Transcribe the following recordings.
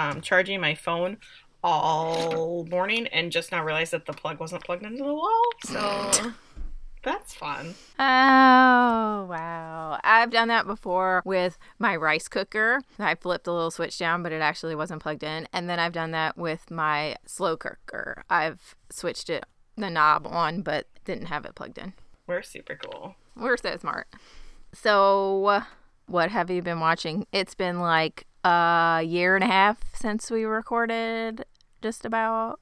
Um, charging my phone all morning and just now realized that the plug wasn't plugged into the wall. So that's fun. Oh, wow. I've done that before with my rice cooker. I flipped the little switch down, but it actually wasn't plugged in. And then I've done that with my slow cooker. I've switched it, the knob on, but didn't have it plugged in. We're super cool. We're so smart. So, what have you been watching? It's been like a year and a half since we recorded, just about.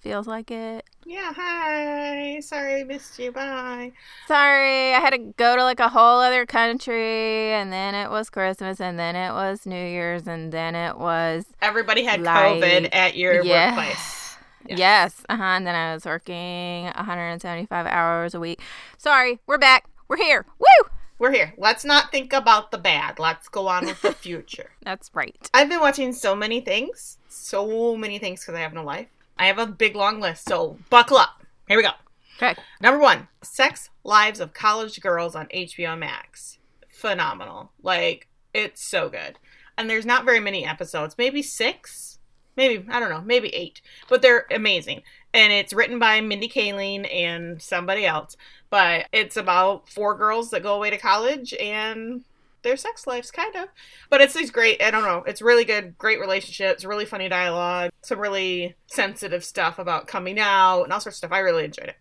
Feels like it. Yeah, hi. Sorry I missed you. Bye. Sorry, I had to go to like a whole other country, and then it was Christmas, and then it was New Year's, and then it was. Everybody had Like, COVID at your yeah. workplace. Yes. Yes, uh huh. And then I was working 175 hours a week. Sorry, we're back. We're here. Woo! We're here. Let's not think about the bad. Let's go on with the future. That's right. I've been watching so many things. So many things because I have no life. I have a big long list, so buckle up. Here we go. Okay. Number one Sex Lives of College Girls on HBO Max. Phenomenal. Like, it's so good. And there's not very many episodes, maybe six, maybe, I don't know, maybe eight, but they're amazing. And it's written by Mindy Kaling and somebody else. But it's about four girls that go away to college and their sex lives, kind of. But it's these great, I don't know, it's really good, great relationships, really funny dialogue, some really sensitive stuff about coming out and all sorts of stuff. I really enjoyed it.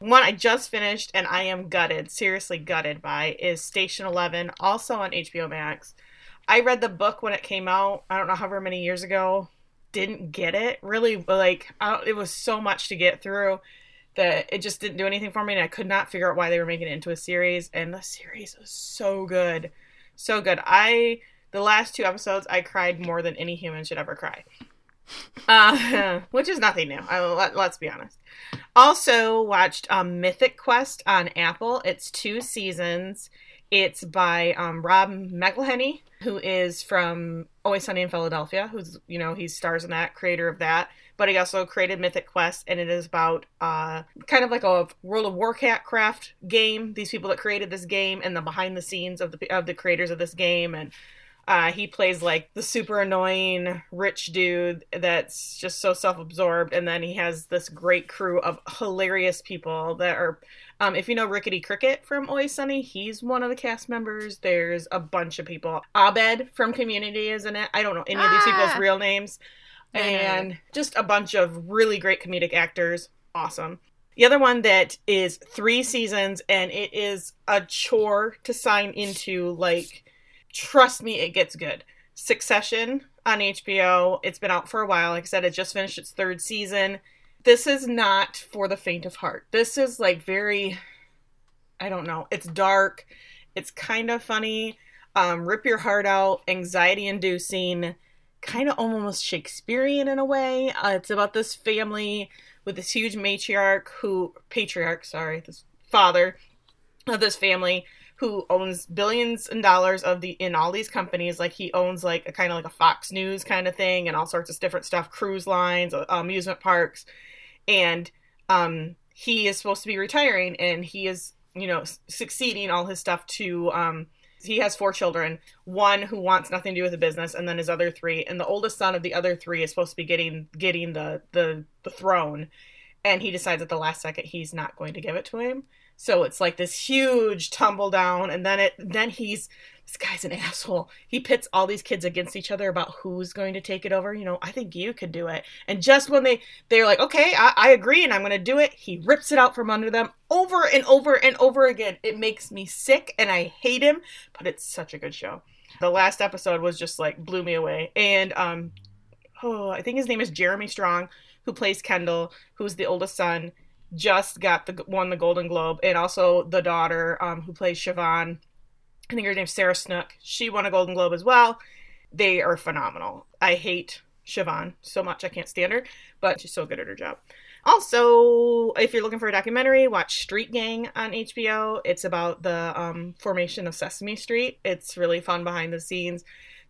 One I just finished and I am gutted, seriously gutted by, is Station 11, also on HBO Max. I read the book when it came out, I don't know however many years ago. Didn't get it. Really, like, it was so much to get through that it just didn't do anything for me and I could not figure out why they were making it into a series. And the series was so good. So good. I, the last two episodes, I cried more than any human should ever cry. Uh, which is nothing new. I, let, let's be honest. Also watched um, Mythic Quest on Apple. It's two seasons. It's by um, Rob McElhenney, who is from Always Sunny in Philadelphia. Who's you know he stars in that, creator of that. But he also created Mythic Quest, and it is about uh, kind of like a World of Warcraft game. These people that created this game and the behind the scenes of the of the creators of this game, and uh, he plays like the super annoying rich dude that's just so self absorbed. And then he has this great crew of hilarious people that are. Um, if you know Rickety Cricket from Always Sunny, he's one of the cast members. There's a bunch of people. Abed from Community is in it. I don't know any of these people's Ah. real names. And just a bunch of really great comedic actors. Awesome. The other one that is three seasons and it is a chore to sign into. Like, trust me, it gets good. Succession on HBO. It's been out for a while. Like I said, it just finished its third season. This is not for the faint of heart. This is like very, I don't know. It's dark. It's kind of funny. Um, rip your heart out. Anxiety inducing. Kind of almost Shakespearean in a way. Uh, it's about this family with this huge matriarch who, patriarch, sorry, this father of this family who owns billions and dollars of the in all these companies like he owns like a kind of like a fox news kind of thing and all sorts of different stuff cruise lines uh, amusement parks. And um he is supposed to be retiring and he is you know succeeding all his stuff to um he has four children one who wants nothing to do with the business and then his other three. And the oldest son of the other three is supposed to be getting getting the the the throne. And he decides at the last second he's not going to give it to him so it's like this huge tumble down, and then it then he's this guy's an asshole. He pits all these kids against each other about who's going to take it over. You know, I think you could do it. And just when they they're like, okay, I, I agree, and I'm going to do it, he rips it out from under them over and over and over again. It makes me sick, and I hate him, but it's such a good show. The last episode was just like blew me away, and um, oh, I think his name is Jeremy Strong, who plays Kendall, who's the oldest son just got the won the Golden Globe, and also the daughter um, who plays Siobhan. I think her name's Sarah Snook. She won a Golden Globe as well. They are phenomenal. I hate Siobhan so much. I can't stand her, but she's so good at her job. Also, if you're looking for a documentary, watch Street Gang on HBO. It's about the um, formation of Sesame Street. It's really fun behind the scenes.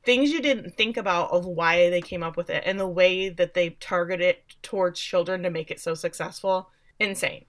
Things you didn't think about of why they came up with it and the way that they target it towards children to make it so successful. Insane.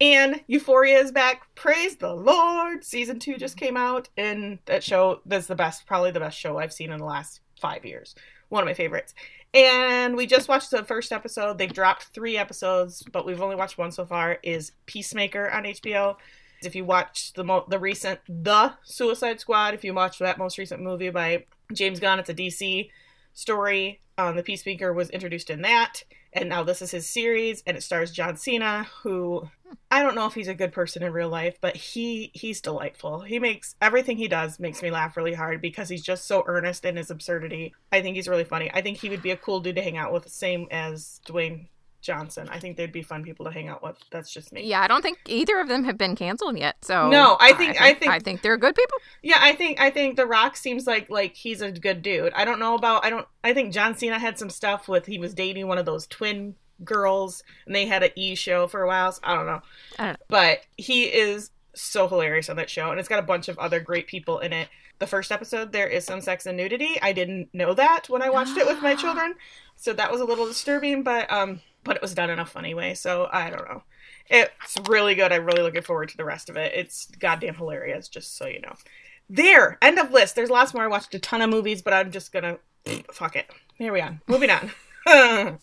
And Euphoria is back. Praise the Lord. Season two just came out, and that show that's the best, probably the best show I've seen in the last five years. one of my favorites. And we just watched the first episode. They've dropped three episodes, but we've only watched one so far. Is Peacemaker on HBO? If you watch the mo- the recent The Suicide Squad, if you watch that most recent movie by James Gunn, it's a DC story. Um, the Peacemaker was introduced in that, and now this is his series, and it stars John Cena, who I don't know if he's a good person in real life, but he he's delightful. He makes everything he does makes me laugh really hard because he's just so earnest in his absurdity. I think he's really funny. I think he would be a cool dude to hang out with, same as Dwayne Johnson. I think they'd be fun people to hang out with. That's just me. Yeah, I don't think either of them have been canceled yet. So No, I think- I think- I think they're good people. Yeah, I think I think The Rock seems like like he's a good dude. I don't know about I don't I think John Cena had some stuff with he was dating one of those twin girls and they had an E show for a while. So I don't know. I don't know. But he is so hilarious on that show and it's got a bunch of other great people in it. The first episode there is some sex and nudity. I didn't know that when I watched it with my children. So that was a little disturbing, but um but it was done in a funny way. So I don't know. It's really good. I'm really looking forward to the rest of it. It's goddamn hilarious, just so you know. There, end of list. There's lots more. I watched a ton of movies, but I'm just gonna fuck it. Here we are. Moving on.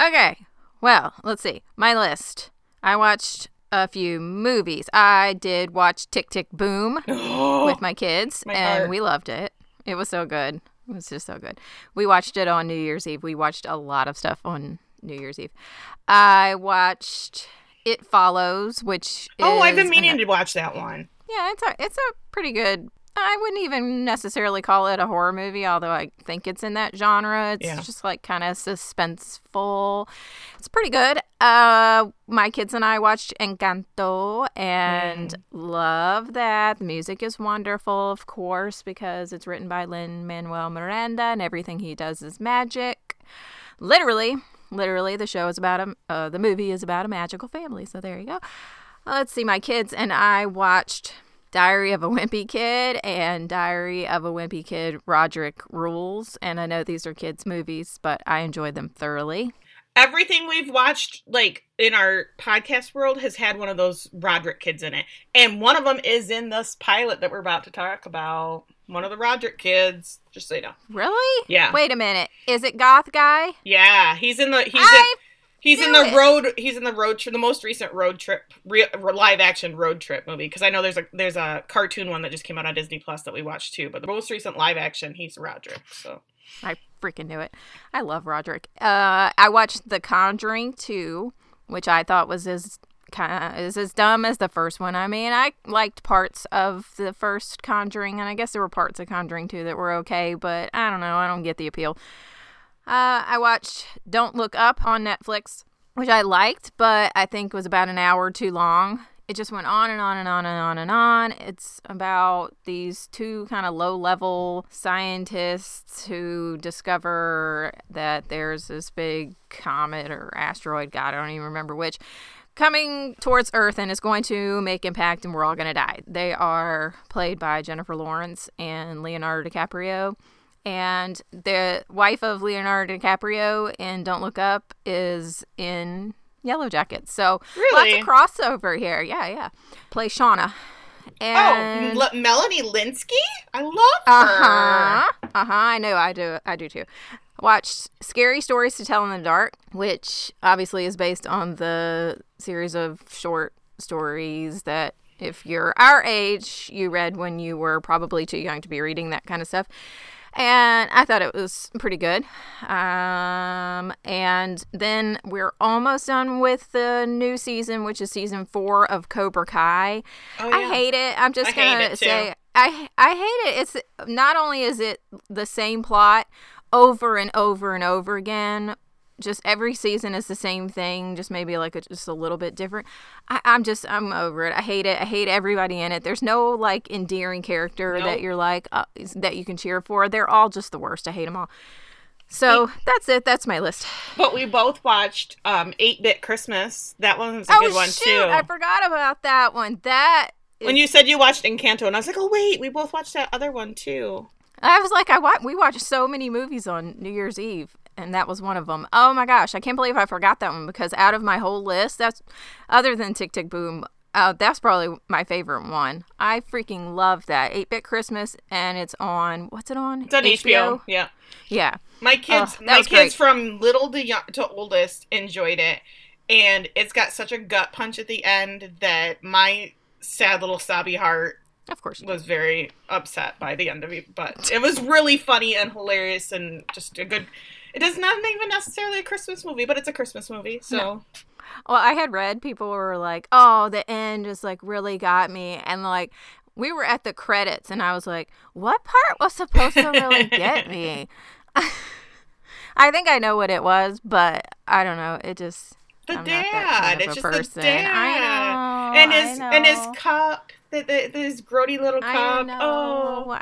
Okay. Well, let's see. My list. I watched a few movies. I did watch Tick Tick Boom with my kids, My and heart. we loved it. It was so good. It was just so good. We watched it on New Year's Eve. We watched a lot of stuff on New Year's Eve. I watched It Follows, which oh, I've been meaning to watch that one. yeah, it's a it's a pretty good. I wouldn't even necessarily call it a horror movie, although I think it's in that genre. It's Yeah. just like kind of suspenseful. It's pretty good. Uh, my kids and I watched Encanto and Mm. love that. The music is wonderful, of course, because it's written by Lin Manuel Miranda, and everything he does is magic. Literally, literally, the show is about a. Uh, the movie is about a magical family. So there you go. Let's see, my kids and I watched Diary of a Wimpy Kid and Diary of a Wimpy Kid Roderick Rules. And I know these are kids' movies, but I enjoyed them thoroughly. Everything we've watched, like in our podcast world, has had one of those Roderick kids in it, and one of them is in this pilot that we're about to talk about. One of the Roderick kids, just so you know. Really? Yeah. Wait a minute. Is it Goth Guy? Yeah, he's in the he's in He's in the it. road. He's in the road trip, the most recent road trip, re, live action road trip movie. Because I know there's a there's a cartoon one that just came out on Disney Plus that we watched too. But the most recent live action, he's Roderick. So I freaking knew it. I love Roderick. Uh, I watched The Conjuring 2, which I thought was as kind of is as dumb as the first one. I mean, I liked parts of the first Conjuring, and I guess there were parts of Conjuring 2 that were okay, but I don't know. I don't get the appeal. Uh, I watched Don't Look Up on Netflix, which I liked, but I think was about an hour too long. It just went on and on and on and on and on. It's about these two kind of low level scientists who discover that there's this big comet or asteroid, God, I don't even remember which, coming towards Earth and is going to make impact and we're all going to die. They are played by Jennifer Lawrence and Leonardo DiCaprio. And the wife of Leonardo DiCaprio in Don't Look Up is in Yellow Jackets. So Really? lots of crossover here. Yeah, yeah. Play Shauna. And oh, L- Melanie Lynskey, I love uh her. huh. Uh huh. I know. I do. I do too. Watched Scary Stories to Tell in the Dark, which obviously is based on the series of short stories that, if you're our age, you read when you were probably too young to be reading that kind of stuff. And I thought it was pretty good. Um, and then we're almost done with the new season, which is season four of Cobra Kai. Oh, I hate it. I'm just I gonna say I I hate it. It's not only is it the same plot over and over and over again. Just every season is the same thing, just maybe like a, just a little bit different. I, I'm just I'm over it. I hate it. I hate everybody in it. There's no like endearing character Nope. that you're like uh, that you can cheer for. They're all just the worst. I hate them all. So that's it. That's my list. But we both watched um 8-Bit Christmas. That one's a oh good one shoot! too. I forgot about that one. That when you said you watched Encanto, and I was like, oh wait, we both watched that other one too. I was like, I wa- we watched so many movies on New Year's Eve, and that was one of them. Oh my gosh, I can't believe I forgot that one because out of my whole list, that's other than Tick Tick Boom, uh, that's probably my favorite one. I freaking love that 8 Bit Christmas, and it's on what's it on? It's on HBO. Yeah. Yeah, My kids, Oh, my kids great. from little to young to oldest enjoyed it, and it's got such a gut punch at the end that my sad little sobby heart Of course. was very upset by the end of it. But it was really funny and hilarious and just a good. It is not even necessarily a Christmas movie, but it's a Christmas movie. So No. Well, I had read people were like, "Oh, the end just like really got me," and like we were at the credits, and I was like, "What part was supposed to really get me?" I think I know what it was, but I don't know. It just the I'm not dad, that kind of it's just person. the dad, I know, and I his and his know. cup, the, the, his grody little I know. Oh,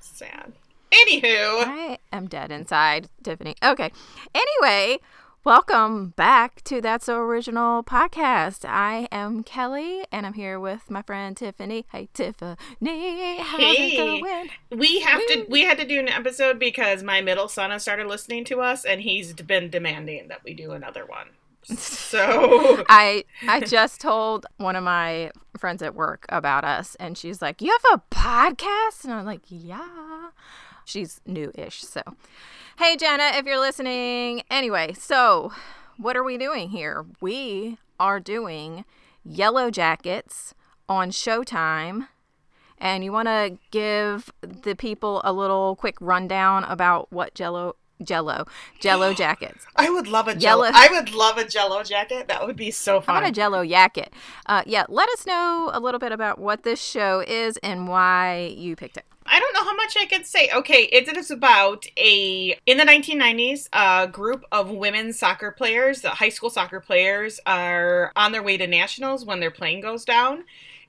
sad. Anywho, I am dead inside, Tiffany. Okay. Anyway, welcome back to That's So Original podcast. I am Kelly, and I'm here with my friend Tiffany. Hey, Tiffany. How's Hey. it going? we have to we had to do an episode because my middle son has started listening to us, and he's been demanding that we do another one. So I I just told one of my friends at work about us, and she's like, "You have a podcast?" And I'm like, "Yeah." She's new-ish, so. Hey Jenna, if you're listening. Anyway, so what are we doing here? We are doing Yellow Jackets on Showtime. And you want to give the people a little quick rundown about what Jello Jello Jello jackets. I would love a jello. Yellow- I would love a jello jacket. That would be so fun. How about a Jello jacket? Uh, yeah, let us know a little bit about what this show is and why you picked it. I don't know how much I could say. Okay, it is about a in the 1990s, a group of women soccer players, the high school soccer players, are on their way to nationals when their plane goes down,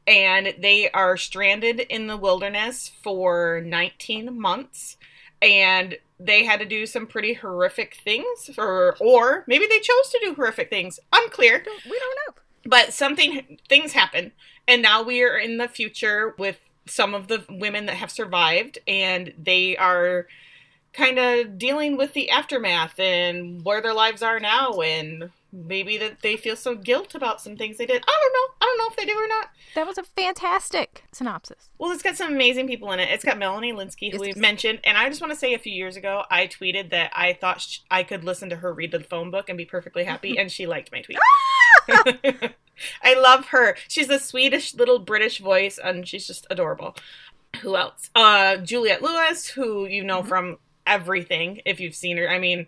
and they are stranded in the wilderness for 19 months, and they had to do some pretty horrific things, or or maybe they chose to do horrific things. Unclear We don't know. but something things happen and now we are in the future with some of the women that have survived and they are kind of dealing with the aftermath and where their lives are now and maybe that they feel some guilt about some things they did i don't know i don't know if they do or not That was a fantastic synopsis. well it's got some amazing people in it it's got melanie lynskey who we mentioned and i just want to say a few years ago i tweeted that i thought sh- i could listen to her read the phone book and be perfectly happy and she liked my tweet I love her. She's a Swedish little British voice, and she's just adorable. Who else? Uh, Juliette Lewis, who you know Mhm. from everything if you've seen her. I mean,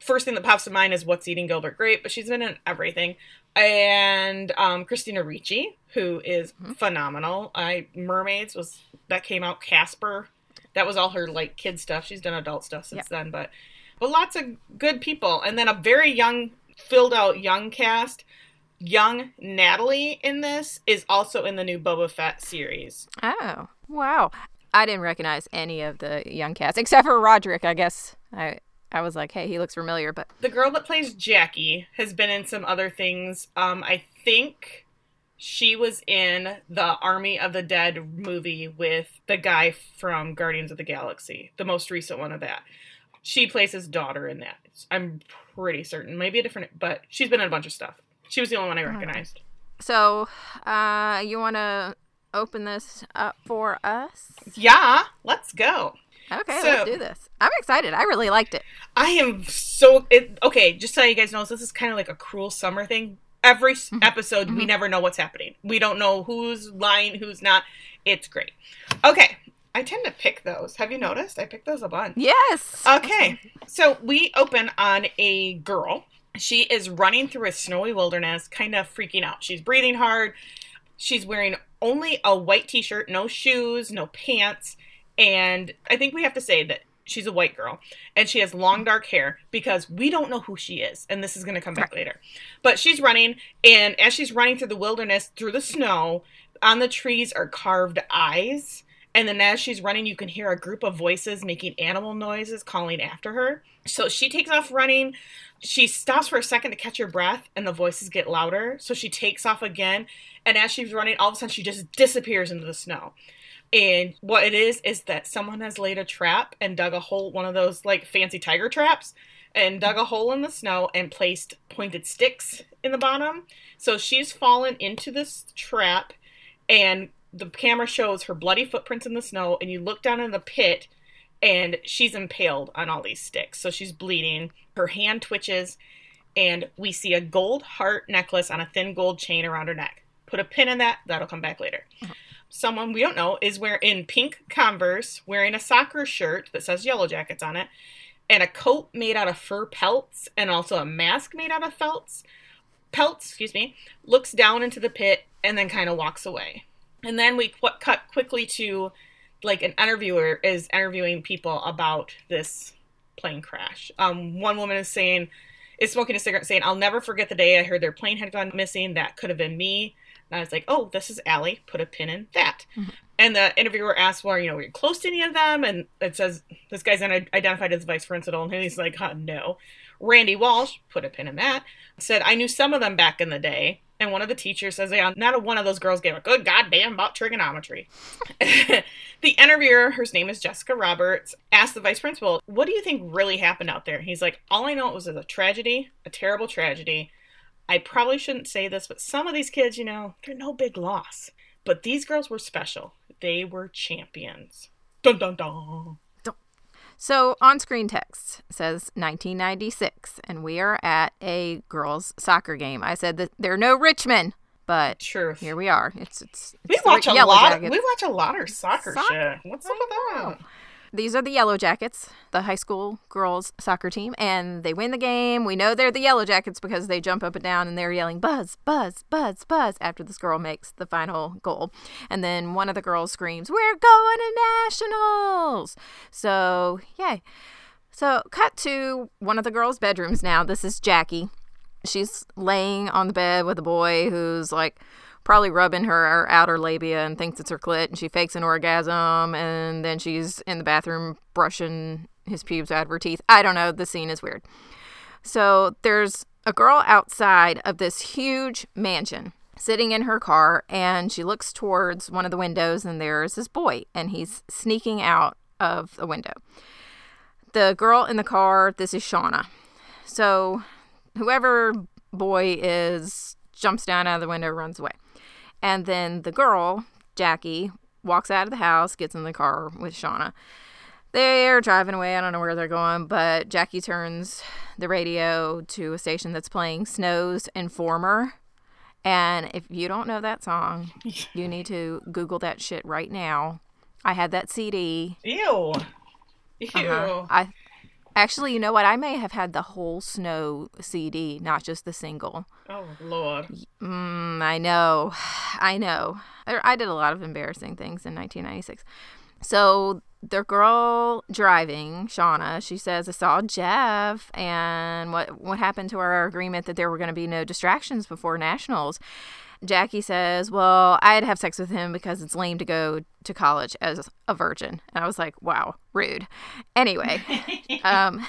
first thing that pops to mind is What's Eating Gilbert Grape, but she's been in everything. And um, Christina Ricci, who is Mhm. phenomenal. I Mermaids was that came out. Casper, that was all her like kid stuff. She's done adult stuff since then, but but lots of good people. And then a very young, filled out young cast young Natalie in this is also in the new Boba Fett series. Oh, wow. I didn't recognize any of the young cast except for Roderick, I guess. I I was like, hey, he looks familiar, but The girl that plays Jackie has been in some other things. Um, I think she was in the Army of the Dead movie with the guy from Guardians of the Galaxy, the most recent one of that. She plays his daughter in that. I'm pretty certain. Maybe a different, but she's been in a bunch of stuff. She was the only one I recognized. so uh you want to open this up for us? Yeah, let's go. Okay, So- let's do this. I'm excited. I really liked it. I am so it, okay. Just so you guys know, this is kind of like a cruel summer thing. Every s Mhm. episode, we Mhm. never know what's happening. We don't know who's lying, who's not. It's great. Okay, I tend to pick those. Have you noticed? I pick those a bunch. Yes. Okay, so we open on a girl. She is running through a snowy wilderness, kind of freaking out. She's breathing hard. She's wearing only a white t shirt, no shoes, no pants. And I think we have to say that she's a white girl and she has long dark hair because we don't know who she is. And this is going to come back later. But she's running, and as she's running through the wilderness, through the snow, on the trees are carved eyes. And then as she's running, you can hear a group of voices making animal noises calling after her. So she takes off running. She stops for a second to catch her breath, and the voices get louder. So she takes off again. And as she's running, all of a sudden she just disappears into the snow. And what it is is that someone has laid a trap and dug a hole, one of those like fancy tiger traps, and dug a hole in the snow and placed pointed sticks in the bottom. So she's fallen into this trap, and the camera shows her bloody footprints in the snow. And you look down in the pit, and she's impaled on all these sticks. So she's bleeding. Her hand twitches, and we see a gold heart necklace on a thin gold chain around her neck. Put a pin in that, that'll come back later. Uh-huh. Someone we don't know is wearing pink Converse, wearing a soccer shirt that says Yellow Jackets on it, and a coat made out of fur pelts, and also a mask made out of felts. Pelts, excuse me, looks down into the pit and then kind of walks away. And then we qu- cut quickly to like an interviewer is interviewing people about this plane crash. Um, one woman is saying, is smoking a cigarette, saying, "I'll never forget the day I heard their plane had gone missing. That could have been me." And I was like, "Oh, this is Allie. Put a pin in that." Mhm. And the interviewer asked, "Well, you know, were you close to any of them?" And it says this guy's identified as vice principal, and he's like, huh, "No." Randy Walsh put a pin in that. Said, "I knew some of them back in the day." And one of the teachers says, "Yeah, not a one of those girls gave a good goddamn about trigonometry." the interviewer, her name is Jessica Roberts, asked the vice principal, What do you think really happened out there? He's like, All I know it was a tragedy, a terrible tragedy. I probably shouldn't say this, but some of these kids, you know, they're no big loss. But these girls were special. They were champions. Dun dun dun. So on screen text says 1996, and we are at a girls' soccer game. I said that there are no Richmond, but Truth. here we are. It's it's, it's we watch a lot. Jackets. We watch a lot of soccer, Soccer? shit. What's up with that? These are the Yellow Jackets, the high school girls soccer team, and they win the game. We know they're the Yellow Jackets because they jump up and down and they're yelling buzz, buzz, buzz, buzz after this girl makes the final goal. And then one of the girls screams, We're going to nationals! So, yay. So, cut to one of the girls' bedrooms now. This is Jackie. She's laying on the bed with a boy who's like probably rubbing her outer labia and thinks it's her clit and she fakes an orgasm and then she's in the bathroom brushing his pubes out of her teeth. I don't know, the scene is weird. So there's a girl outside of this huge mansion sitting in her car and she looks towards one of the windows and there's this boy and he's sneaking out of the window. The girl in the car, this is Shauna. So whoever boy is jumps down out of the window, runs away. And then the girl, Jackie, walks out of the house, gets in the car with Shauna. They're driving away. I don't know where they're going, but Jackie turns the radio to a station that's playing Snow's Informer. And if you don't know that song, you need to Google that shit right now. I had that CD. Ew. Ew. Uh-huh. I actually, you know what? I may have had the whole Snow CD, not just the single. Oh, Lord. Mm, I know. I know. I I did a lot of embarrassing things in 1996. So the girl driving, Shauna, she says, I saw Jeff and what what happened to our agreement that there were going to be no distractions before nationals. Jackie says, Well, I'd have sex with him because it's lame to go to college as a virgin. And I was like, Wow, rude. Anyway, um,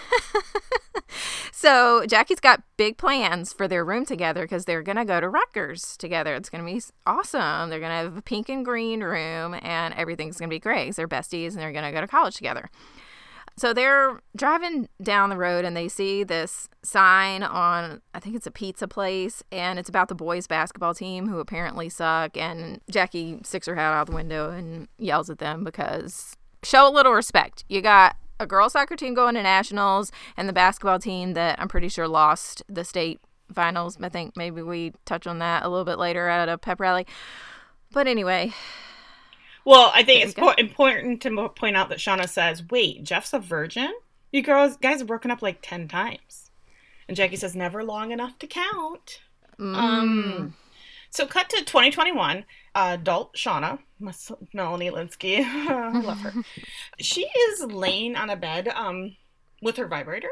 so Jackie's got big plans for their room together because they're going to go to Rutgers together. It's going to be awesome. They're going to have a pink and green room and everything's going to be great they're besties and they're going to go to college together. So they're driving down the road and they see this sign on, I think it's a pizza place, and it's about the boys' basketball team who apparently suck. And Jackie sticks her head out the window and yells at them because show a little respect. You got a girls' soccer team going to nationals and the basketball team that I'm pretty sure lost the state finals. I think maybe we touch on that a little bit later at a pep rally. But anyway, Well, I think There it's po- important to mo- point out that Shauna says, "Wait, Jeff's a virgin? You girls, guys have broken up like ten times." And Jackie says, "Never long enough to count." mm, Um, so cut to 2021. Uh, adult Shauna, Melanie Lynskey, I love her. She is laying on a bed um, with her vibrator,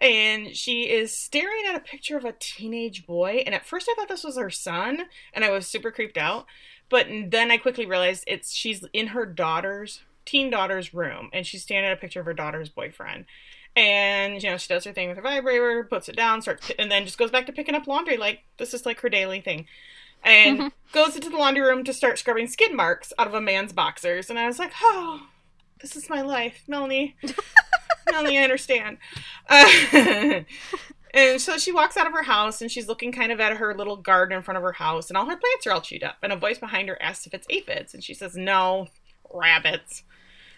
and she is staring at a picture of a teenage boy. And at first, I thought this was her son, and I was super creeped out. But then I quickly realized it's she's in her daughter's teen daughter's room, and she's staring at a picture of her daughter's boyfriend. And you know she does her thing with her vibrator, puts it down, starts, and then just goes back to picking up laundry. Like this is like her daily thing, and goes into the laundry room to start scrubbing skid marks out of a man's boxers. And I was like, oh, this is my life, Melanie. Melanie, I understand. Uh, and so she walks out of her house and she's looking kind of at her little garden in front of her house, and all her plants are all chewed up. And a voice behind her asks if it's aphids, and she says, no, rabbits.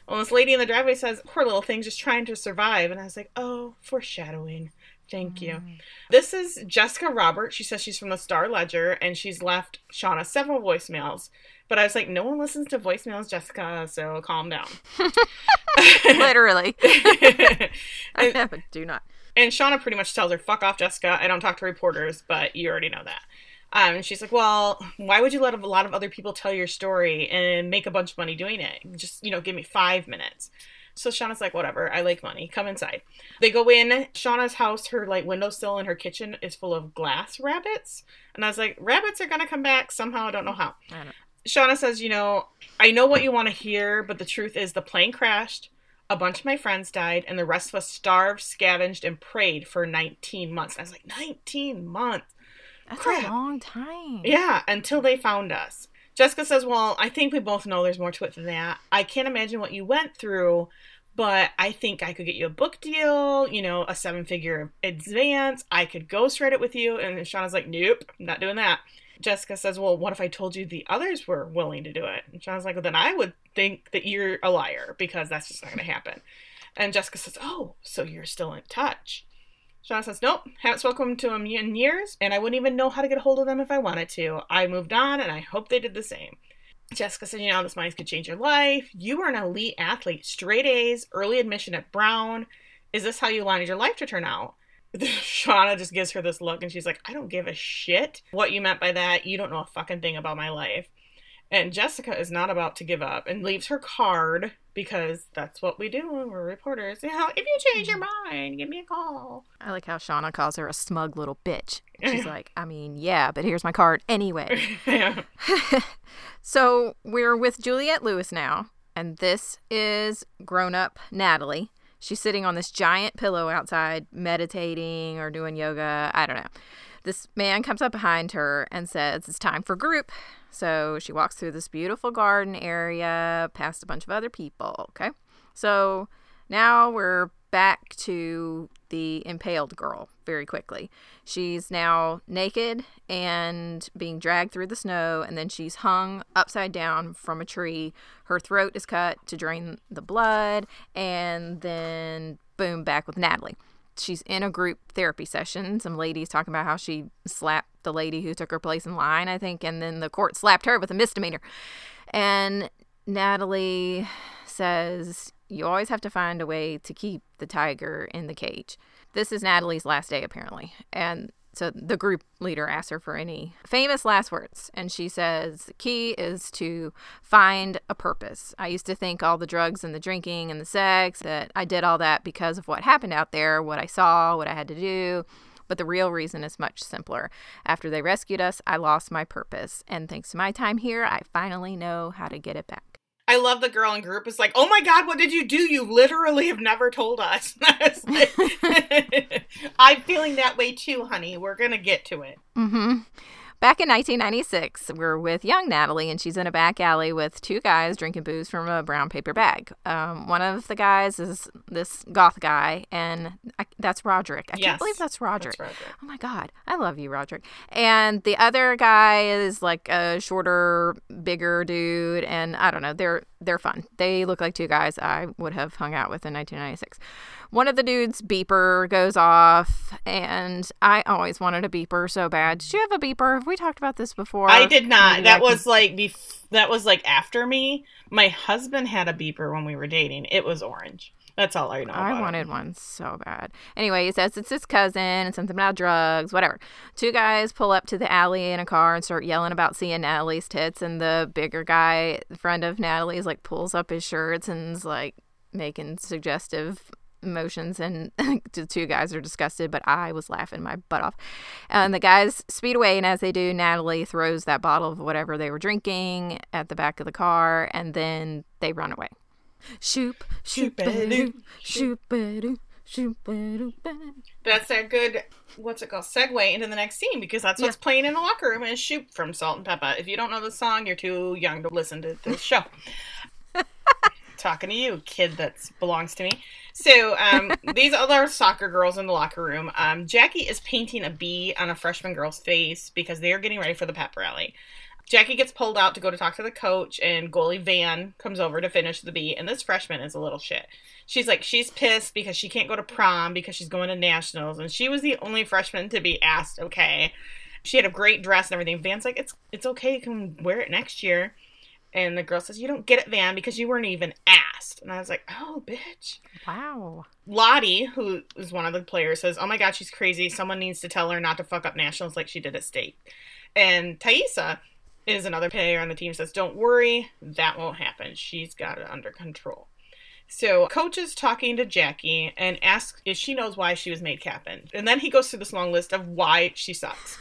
Well, this lady in the driveway says, "Poor little thing, just trying to survive." And I was like, "Oh, foreshadowing." Thank you. Mm. This is Jessica Roberts. She says she's from the Star Ledger and she's left Shauna several voicemails. But I was like, no one listens to voicemails, Jessica, so calm down. Literally. I do not. And Shauna pretty much tells her, fuck off, Jessica. I don't talk to reporters, but you already know that. Um, and she's like, well, why would you let a lot of other people tell your story and make a bunch of money doing it? Just, you know, give me five minutes. So Shauna's like, whatever, I like money. Come inside. They go in. Shauna's house, her like windowsill in her kitchen is full of glass rabbits. And I was like, rabbits are gonna come back somehow. I don't know how. I don't- Shauna says, you know, I know what you want to hear, but the truth is the plane crashed. A bunch of my friends died, and the rest of us starved, scavenged, and prayed for 19 months. And I was like, 19 months? That's Crap. a long time. Yeah, until they found us. Jessica says, Well, I think we both know there's more to it than that. I can't imagine what you went through, but I think I could get you a book deal, you know, a seven figure advance. I could ghostwrite it with you. And Shauna's like, Nope, I'm not doing that. Jessica says, Well, what if I told you the others were willing to do it? And Shauna's like, Well, then I would think that you're a liar because that's just not going to happen. And Jessica says, Oh, so you're still in touch. Shauna says, Nope, haven't spoken to them in years, and I wouldn't even know how to get a hold of them if I wanted to. I moved on, and I hope they did the same. Jessica said, You know, this money could change your life. You were an elite athlete, straight A's, early admission at Brown. Is this how you wanted your life to turn out? Shauna just gives her this look, and she's like, I don't give a shit what you meant by that. You don't know a fucking thing about my life. And Jessica is not about to give up and leaves her card because that's what we do when we're reporters. You know, if you change your mind, give me a call. I like how Shauna calls her a smug little bitch. She's like, I mean, yeah, but here's my card anyway. So we're with Juliette Lewis now, and this is grown up Natalie. She's sitting on this giant pillow outside, meditating or doing yoga. I don't know. This man comes up behind her and says, It's time for group. So she walks through this beautiful garden area past a bunch of other people. Okay. So now we're back to the impaled girl very quickly. She's now naked and being dragged through the snow, and then she's hung upside down from a tree. Her throat is cut to drain the blood, and then boom, back with Natalie. She's in a group therapy session. Some ladies talking about how she slapped the lady who took her place in line, I think, and then the court slapped her with a misdemeanor. And Natalie says, You always have to find a way to keep the tiger in the cage. This is Natalie's last day, apparently. And so the group leader asks her for any famous last words. And she says, The key is to find a purpose. I used to think all the drugs and the drinking and the sex, that I did all that because of what happened out there, what I saw, what I had to do. But the real reason is much simpler. After they rescued us, I lost my purpose. And thanks to my time here, I finally know how to get it back. I love the girl in group is like, oh my god, what did you do? You literally have never told us. I'm feeling that way too, honey. We're gonna get to it. Mm-hmm. Back in 1996, we're with young Natalie, and she's in a back alley with two guys drinking booze from a brown paper bag. Um, one of the guys is this goth guy, and I, that's Roderick. I Yes, can't believe that's Roderick. That's Roderick. Oh my God, I love you, Roderick. And the other guy is like a shorter, bigger dude, and I don't know. They're they're fun. They look like two guys I would have hung out with in 1996. One of the dudes' beeper goes off, and I always wanted a beeper so bad. Did you have a beeper? Have we talked about this before? I did not. Maybe I that can- was like bef- that was like after me. My husband had a beeper when we were dating. It was orange. That's all I know. I it. wanted one so bad. Anyway, he says it's his cousin and something about drugs, whatever. Two guys pull up to the alley in a car and start yelling about seeing Natalie's tits, and the bigger guy, friend of Natalie's, like pulls up his shirts and is like making suggestive motions and the two guys are disgusted but i was laughing my butt off. And the guys speed away and as they do natalie throws that bottle of whatever they were drinking at the back of the car and then they run away. Shoop shoop shoop That's a good what's it called segue into the next scene because that's what's playing in the locker room is Shoop from Salt-N-Pepa. If you don't know the song, you're too young to listen to this show. Talking to you, kid that belongs to me. So um, these other soccer girls in the locker room, um, Jackie is painting a bee on a freshman girl's face because they are getting ready for the pep rally. Jackie gets pulled out to go to talk to the coach, and goalie Van comes over to finish the bee. And this freshman is a little shit. She's like, she's pissed because she can't go to prom because she's going to nationals, and she was the only freshman to be asked. Okay, she had a great dress and everything. Van's like, it's it's okay, you can wear it next year. And the girl says, You don't get it, Van, because you weren't even asked. And I was like, Oh, bitch. Wow. Lottie, who is one of the players, says, Oh my God, she's crazy. Someone needs to tell her not to fuck up nationals like she did at state. And Taissa is another player on the team, says, Don't worry, that won't happen. She's got it under control. So coach is talking to Jackie and asks if she knows why she was made captain. And then he goes through this long list of why she sucks.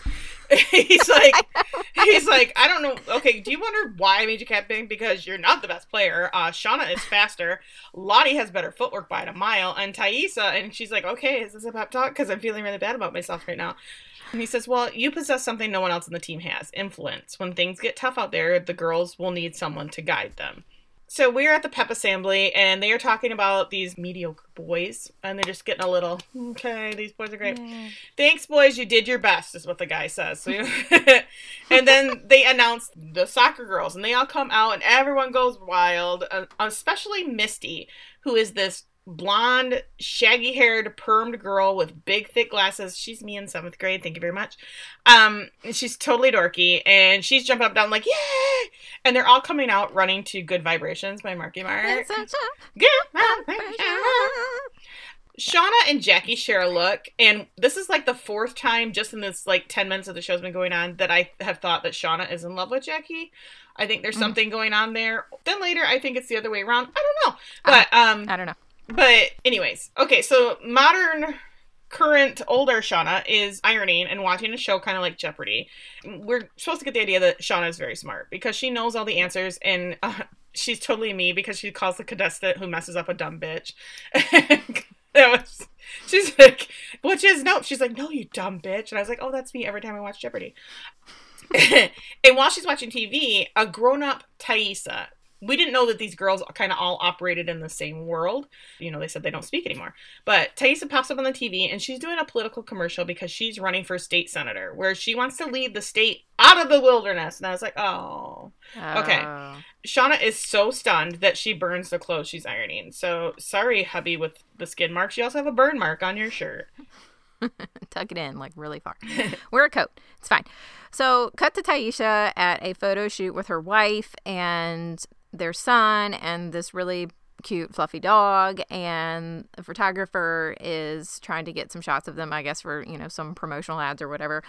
he's like he's like, I don't know. Okay, do you wonder why I made you captain? Because you're not the best player. Uh Shauna is faster. Lottie has better footwork by a mile. And Taissa, and she's like, Okay, is this a pep talk? Because I'm feeling really bad about myself right now. And he says, Well, you possess something no one else in the team has influence. When things get tough out there, the girls will need someone to guide them so we're at the pep assembly and they are talking about these mediocre boys and they're just getting a little okay these boys are great yeah. thanks boys you did your best is what the guy says so, and then they announce the soccer girls and they all come out and everyone goes wild uh, especially misty who is this blonde, shaggy haired, permed girl with big, thick glasses. She's me in seventh grade. Thank you very much. Um, she's totally dorky, and she's jumping up and down like yay! And they're all coming out running to "Good Vibrations" by Marky Mark. Good Shauna and Jackie share a look, and this is like the fourth time just in this like ten minutes of the show's been going on that I have thought that Shauna is in love with Jackie. I think there's mm. something going on there. Then later, I think it's the other way around. I don't know, but um, I don't know. But anyways, okay, so modern current older Shauna is ironing and watching a show kind of like Jeopardy. We're supposed to get the idea that Shauna is very smart because she knows all the answers and uh, she's totally me because she calls the contestant who messes up a dumb bitch. that was she's like which is no she's like no you dumb bitch and I was like oh that's me every time I watch Jeopardy. and while she's watching TV, a grown-up Taissa we didn't know that these girls kind of all operated in the same world. You know, they said they don't speak anymore. But Taissa pops up on the TV and she's doing a political commercial because she's running for state senator, where she wants to lead the state out of the wilderness. And I was like, oh. oh. Okay. Shauna is so stunned that she burns the clothes she's ironing. So sorry, hubby, with the skid marks. You also have a burn mark on your shirt. Tuck it in like really far. Wear a coat. It's fine. So, cut to Taissa at a photo shoot with her wife, and their son and this really cute fluffy dog and the photographer is trying to get some shots of them i guess for you know some promotional ads or whatever.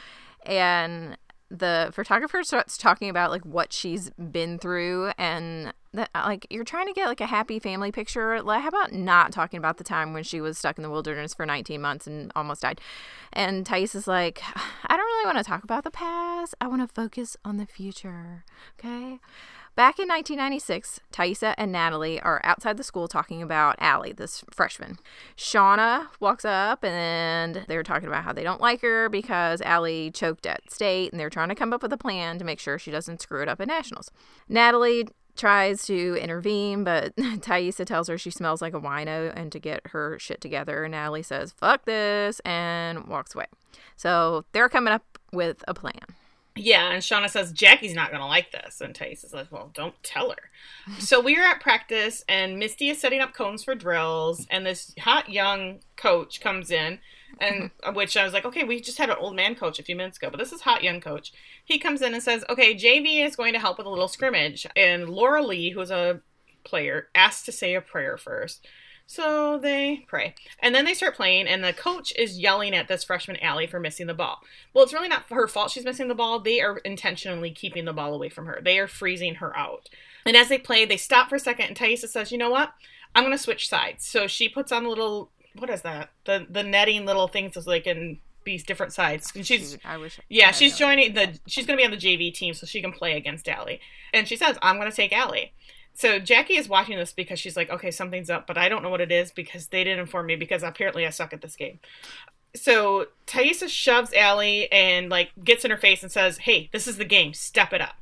And the photographer starts talking about like what she's been through and that like you're trying to get like a happy family picture. Like how about not talking about the time when she was stuck in the wilderness for 19 months and almost died? And Thais is like i don't really want to talk about the past. I want to focus on the future. Okay Back in 1996, Taissa and Natalie are outside the school talking about Allie, this freshman. Shauna walks up and they're talking about how they don't like her because Allie choked at state and they're trying to come up with a plan to make sure she doesn't screw it up at nationals. Natalie tries to intervene, but Taissa tells her she smells like a wino and to get her shit together. Natalie says, fuck this, and walks away. So they're coming up with a plan. Yeah, and Shauna says Jackie's not gonna like this, and Thais is like, "Well, don't tell her." so we are at practice, and Misty is setting up cones for drills, and this hot young coach comes in, and which I was like, "Okay, we just had an old man coach a few minutes ago, but this is hot young coach." He comes in and says, "Okay, JV is going to help with a little scrimmage," and Laura Lee, who's a player, asked to say a prayer first. So they pray. And then they start playing, and the coach is yelling at this freshman Allie for missing the ball. Well, it's really not her fault she's missing the ball. They are intentionally keeping the ball away from her, they are freezing her out. And as they play, they stop for a second, and Taissa says, You know what? I'm going to switch sides. So she puts on a little, what is that? The, the netting little things so they can be different sides. And she's, I wish. Yeah, she's joining the, she's going to be on the JV team so she can play against Allie. And she says, I'm going to take Allie. So Jackie is watching this because she's like, okay, something's up, but I don't know what it is because they didn't inform me because apparently I suck at this game. So Taissa shoves Allie and like gets in her face and says, "Hey, this is the game. Step it up."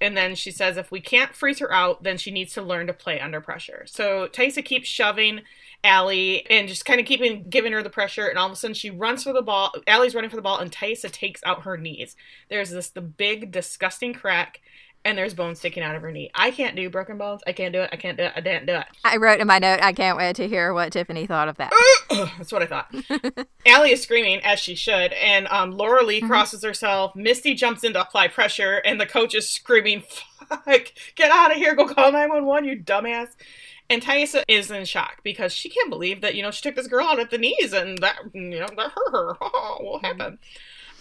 And then she says, if we can't freeze her out, then she needs to learn to play under pressure. So Taissa keeps shoving Allie and just kind of keeping giving her the pressure. And all of a sudden, she runs for the ball. Allie's running for the ball, and Taissa takes out her knees. There's this the big disgusting crack. And there's bones sticking out of her knee. I can't do broken bones. I can't do it. I can't do it. I didn't do it. I wrote in my note, I can't wait to hear what Tiffany thought of that. That's what I thought. Allie is screaming as she should, and um, Laura Lee crosses herself. Misty jumps in to apply pressure, and the coach is screaming, "Fuck! Get out of here! Go call nine one one! You dumbass!" And Taissa is in shock because she can't believe that you know she took this girl out at the knees, and that you know that hurt her. what happened?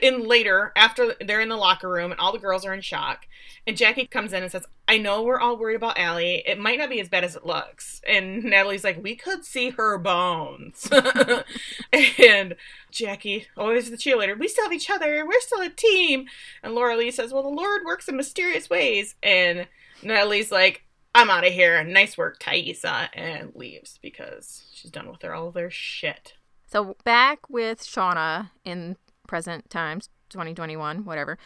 In later after they're in the locker room and all the girls are in shock and jackie comes in and says i know we're all worried about Allie. it might not be as bad as it looks. And natalie's like we could see her bones. And jackie always the cheerleader we still have each other. We're still a team. And laura lee says well the lord works in mysterious ways. And natalie's like i'm out of here. Nice work taissa and leaves because she's done with their all their shit. So back with shauna in present times, 2021, whatever.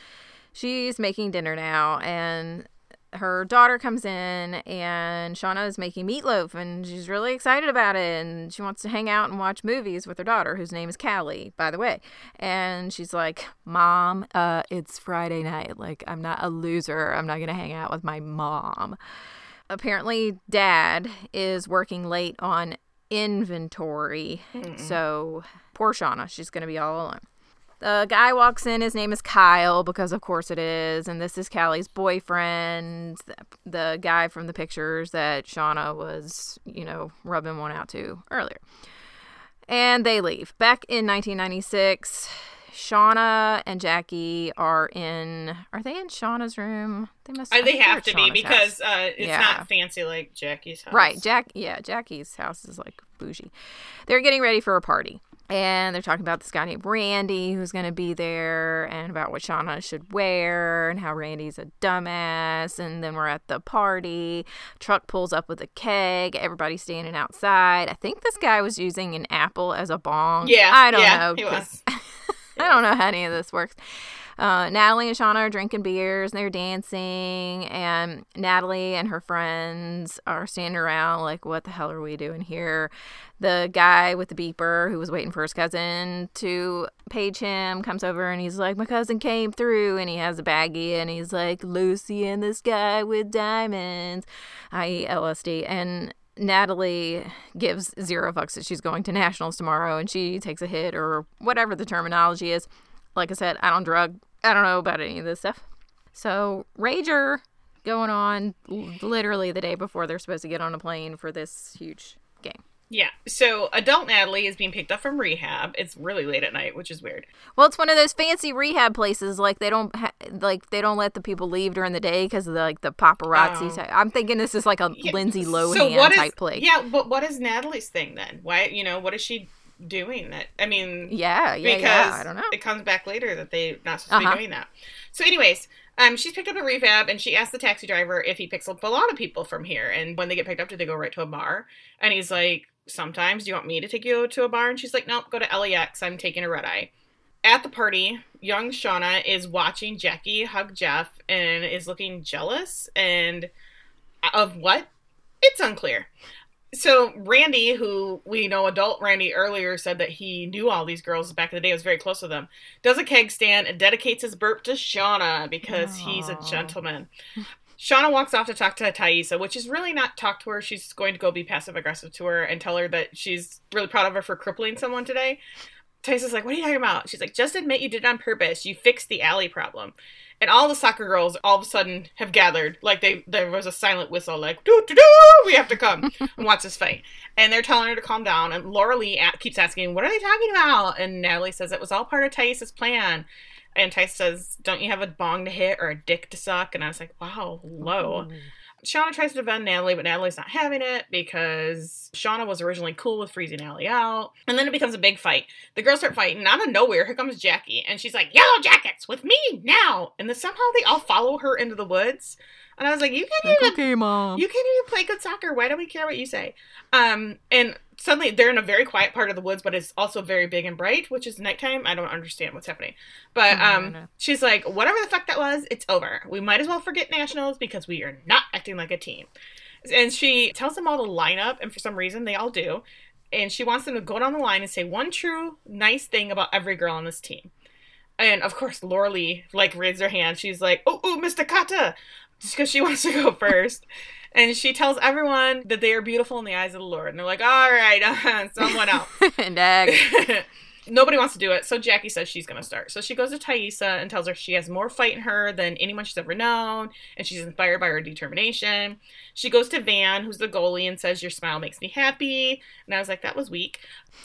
She's making dinner now, and her daughter comes in, and Shauna is making meatloaf, and she's really excited about it, and she wants to hang out and watch movies with her daughter, whose name is Callie, by the way. And she's like, "Mom, uh, it's Friday night. Like, I'm not a loser. I'm not gonna hang out with my mom." Apparently, Dad is working late on inventory, mm so poor Shauna, she's gonna be all alone. The guy walks in. His name is Kyle because, of course, it is. And this is Callie's boyfriend, the, guy from the pictures that Shauna was, you know, rubbing one out to earlier. And they leave. Back in 1996, Shauna and Jackie are in. Are they in Shauna's room? They must. Are, they have to be because uh, it's yeah. not fancy like Jackie's house. Right, Jack. Yeah, Jackie's house is like bougie. They're getting ready for a party and they're talking about this guy named Randy who's going to be there and about what Shauna should wear and how Randy's a dumbass. And then we're at the party. Truck pulls up with a keg. Everybody's standing outside. I think this guy was using an apple as a bong. Yeah. I don't yeah, know. He was. I don't know how any of this works. Uh, Natalie and Shauna are drinking beers and they're dancing, and Natalie and her friends are standing around like, "What the hell are we doing here?" The guy with the beeper who was waiting for his cousin to page him comes over and he's like, "My cousin came through," and he has a baggie and he's like, "Lucy in the Sky with Diamonds," i.e. LSD, and Natalie gives zero fucks that she's going to nationals tomorrow and she takes a hit or whatever the terminology is. Like I said, I don't drug. I don't know about any of this stuff. So, Rager going on literally the day before they're supposed to get on a plane for this huge game. Yeah. So adult Natalie is being picked up from rehab. It's really late at night, which is weird. Well, it's one of those fancy rehab places. Like they don't ha- like they don't let the people leave during the day because of the, like the paparazzi. Oh. I'm thinking this is like a yeah. Lindsay Lohan so what type place. Yeah, but what is Natalie's thing then? Why you know what is she doing that? I mean, yeah, yeah, because yeah. I don't know. It comes back later that they're not supposed uh-huh. to be uh-huh. doing that. So, anyways, um, she's picked up a rehab and she asked the taxi driver if he picks up a lot of people from here. And when they get picked up, do they go right to a bar? And he's like, sometimes. Do you want me to take you to a bar? And she's like, nope, go to LAX. I'm taking a red eye. At the party, young Shauna is watching Jackie hug Jeff and is looking jealous and of what? It's unclear. So Randy, who we know adult Randy earlier said that he knew all these girls back in the day, was very close to them, does a keg stand and dedicates his burp to Shauna because Aww. he's a gentleman. Shauna walks off to talk to Taissa, which is really not talk to her. She's going to go be passive aggressive to her and tell her that she's really proud of her for crippling someone today. Taissa's like, What are you talking about? She's like, Just admit you did it on purpose. You fixed the Allie problem. And all the soccer girls all of a sudden have gathered. Like they there was a silent whistle, like, doo doo doo, we have to come and watch this fight. And they're telling her to calm down. And Laura Lee keeps asking, What are they talking about? And Natalie says it was all part of Taissa's plan. And Tice says, Don't you have a bong to hit or a dick to suck? And I was like, Wow, low. Shauna tries to defend Natalie, but Natalie's not having it because Shauna was originally cool with freezing Allie out. And then it becomes a big fight. The girls start fighting. Out of nowhere, here comes Jackie. And she's like, Yellow jackets with me now. And then somehow they all follow her into the woods. And I was like, You can't even okay, mom. You can't even play good soccer. Why do we care what you say? Um, and suddenly they're in a very quiet part of the woods, but it's also very big and bright, which is nighttime. I don't understand what's happening. But um, she's like, whatever the fuck that was, it's over. We might as well forget nationals because we are not acting like a team. And she tells them all to line up, and for some reason they all do. and she wants them to go down the line and say one true nice thing about every girl on this team. And of course, Laura Lee like raises her hand. She's like, "Oh, oh, Mr. Kotter," just because she wants to go first. And she tells everyone that they are beautiful in the eyes of the Lord. And they're like, "All right, uh, someone else." Dag. Nobody wants to do it, so Jackie says she's going to start. So she goes to Taissa and tells her she has more fight in her than anyone she's ever known, and she's inspired by her determination. She goes to Van, who's the goalie, and says, Your smile makes me happy. And I was like, That was weak.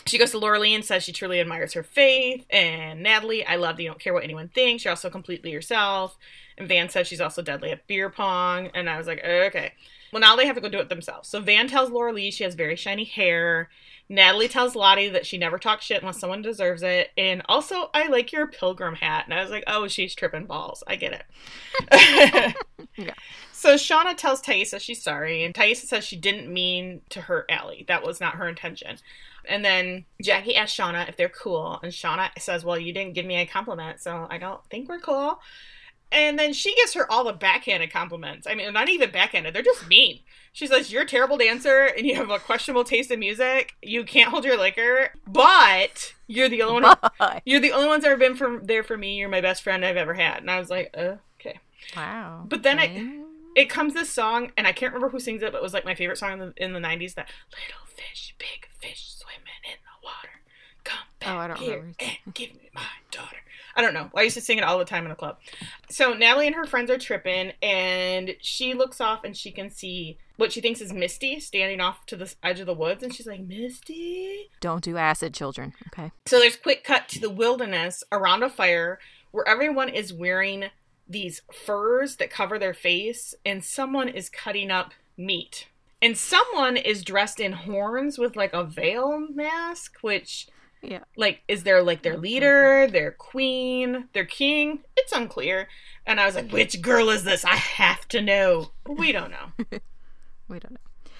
She goes to Laura Lee and says she truly admires her faith. And Natalie, I love that you don't care what anyone thinks. You're also completely yourself. And Van says she's also deadly at beer pong. And I was like, Okay. Well, now they have to go do it themselves. So Van tells Laura Lee she has very shiny hair. Natalie tells Lottie that she never talks shit unless someone deserves it. And also, I like your pilgrim hat. And I was like, oh, she's tripping balls. I get it. Yeah. So Shauna tells Taissa she's sorry. And Taissa says she didn't mean to hurt Allie. That was not her intention. And then Jackie asks Shauna if they're cool. And Shauna says, well, you didn't give me a compliment, so I don't think we're cool. And then she gives her all the backhanded compliments. I mean, not even backhanded, they're just mean. She says, You're a terrible dancer and you have a questionable taste in music. You can't hold your liquor, but you're the only one Bye. you're the only one's that ever been for, there for me. You're my best friend I've ever had. And I was like, uh, okay. Wow. But then I- Okay. It comes this song, and I can't remember who sings it, but it was like my favorite song in the, in the 90s that little fish, big fish swimming in the water. Come back Oh, I don't here remember. and give me my daughter. I don't know. I used to sing it all the time in the club. So Natalie and her friends are tripping, and she looks off and she can see what she thinks is Misty standing off to the edge of the woods, and she's like, Misty? Don't do acid, children. Okay. So there's quick cut to the wilderness around a fire where everyone is wearing these furs that cover their face, and someone is cutting up meat. And someone is dressed in horns with like a veil mask, which Yeah. like is there like their mm-hmm. leader, their queen, their king? It's unclear. And I was like, which girl is this? I have to know. We don't know. We don't know.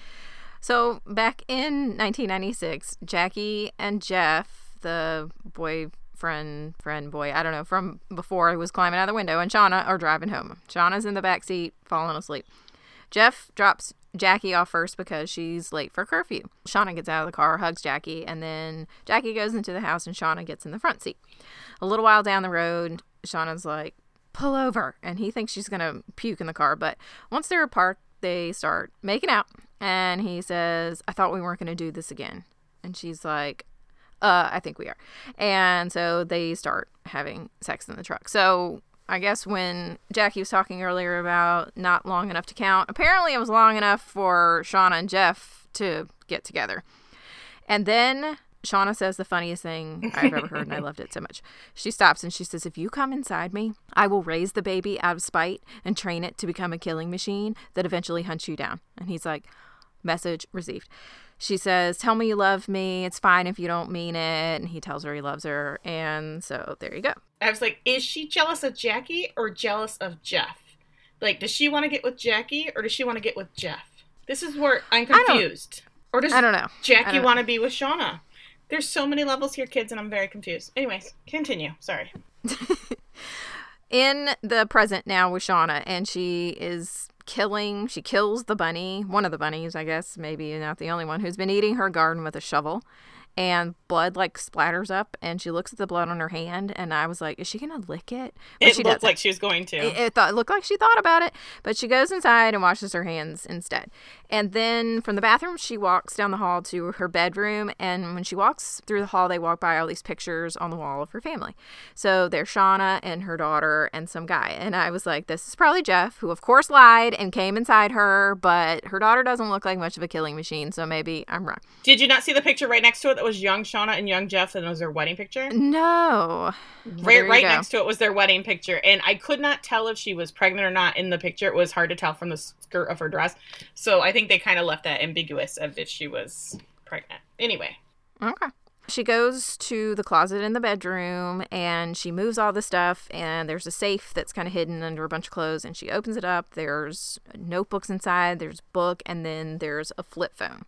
So back in 1996, Jackie and Jeff, the boyfriend, friend, friend, boy, I don't know, from before, was climbing out the window, and Shauna are driving home. Shauna's in the back seat, falling asleep. Jeff drops Jackie off first because she's late for curfew. Shauna gets out of the car, hugs Jackie, and then Jackie goes into the house, and Shauna gets in the front seat. A little while down the road, Shauna's like, pull over. And he thinks she's going to puke in the car. But once they're parked, they start making out. And he says, I thought we weren't going to do this again. And she's like, uh, I think we are. And so they start having sex in the truck. So I guess when Jackie was talking earlier about not long enough to count, apparently it was long enough for Shauna and Jeff to get together. And then Shauna says the funniest thing I've ever heard, and I loved it so much. She stops and she says, If you come inside me, I will raise the baby out of spite and train it to become a killing machine that eventually hunts you down. And he's like, Message received. She says, Tell me you love me. It's fine if you don't mean it. And he tells her he loves her. And so there you go. I was like, is she jealous of Jackie or jealous of Jeff? Like, does she want to get with Jackie or does she want to get with Jeff? This is where I'm confused. Or does I don't know. Jackie want to be with Shauna? There's so many levels here, kids, and I'm very confused. Anyways, continue. Sorry. in the present now with Shauna, and she is killing, she kills the bunny, one of the bunnies, I guess, maybe not the only one, who's been eating her garden with a shovel. And blood like splatters up, and she looks at the blood on her hand, and I was like, "Is she gonna lick it?" But It she looked doesn't. like she was going to. It, it, thought, it looked like she thought about it, but she goes inside and washes her hands instead. And then from the bathroom, she walks down the hall to her bedroom. And when she walks through the hall, they walk by all these pictures on the wall of her family. So there's Shauna and her daughter and some guy. And I was like, this is probably Jeff, who of course lied and came inside her, but her daughter doesn't look like much of a killing machine. So maybe I'm wrong. Did you not see the picture right next to it that was young Shauna and young Jeff, and it was their wedding picture? No. Right, right go. next to it was their wedding picture, and I could not tell if she was pregnant or not in the picture. It was hard to tell from the skirt of her dress, so I think they kind of left that ambiguous of if she was pregnant. Anyway, Okay. She goes to the closet in the bedroom and she moves all the stuff and there's a safe that's kind of hidden under a bunch of clothes and she opens it up. There's notebooks inside, there's book and then there's a flip phone.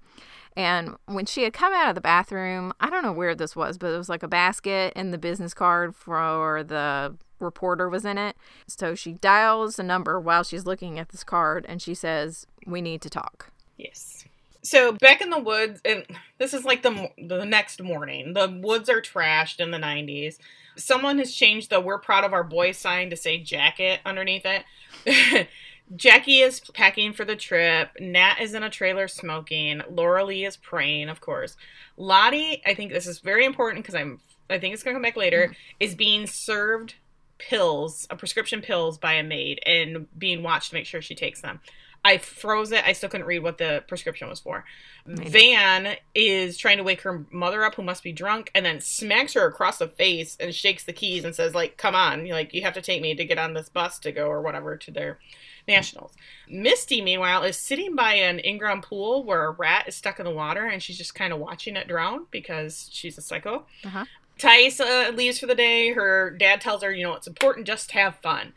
And when she had come out of the bathroom, I don't know where this was, but it was like a basket and the business card for the reporter was in it. So she dials a number while she's looking at this card and she says, "We need to talk." yes. So back in the woods, and this is like the the next morning. The woods are trashed in the '90s. Someone has changed the "We're proud of our boys" sign to say "jacket" underneath it. Jackie is packing for the trip. Nat is in a trailer smoking. Laura Lee is praying, of course. Lottie, I think this is very important because I'm I think it's gonna come back later, mm-hmm. is being served pills, a prescription pills by a maid and being watched to make sure she takes them. I froze it. I still couldn't read what the prescription was for. Maybe. Van is trying to wake her mother up, who must be drunk, and then smacks her across the face and shakes the keys and says, "Like, come on, like you have to take me to get on this bus to go or whatever to their nationals." Misty, meanwhile, is sitting by an in-ground pool where a rat is stuck in the water, and she's just kind of watching it drown because she's a psycho. Uh-huh. Taissa leaves for the day. Her dad tells her, you know, it's important just have fun.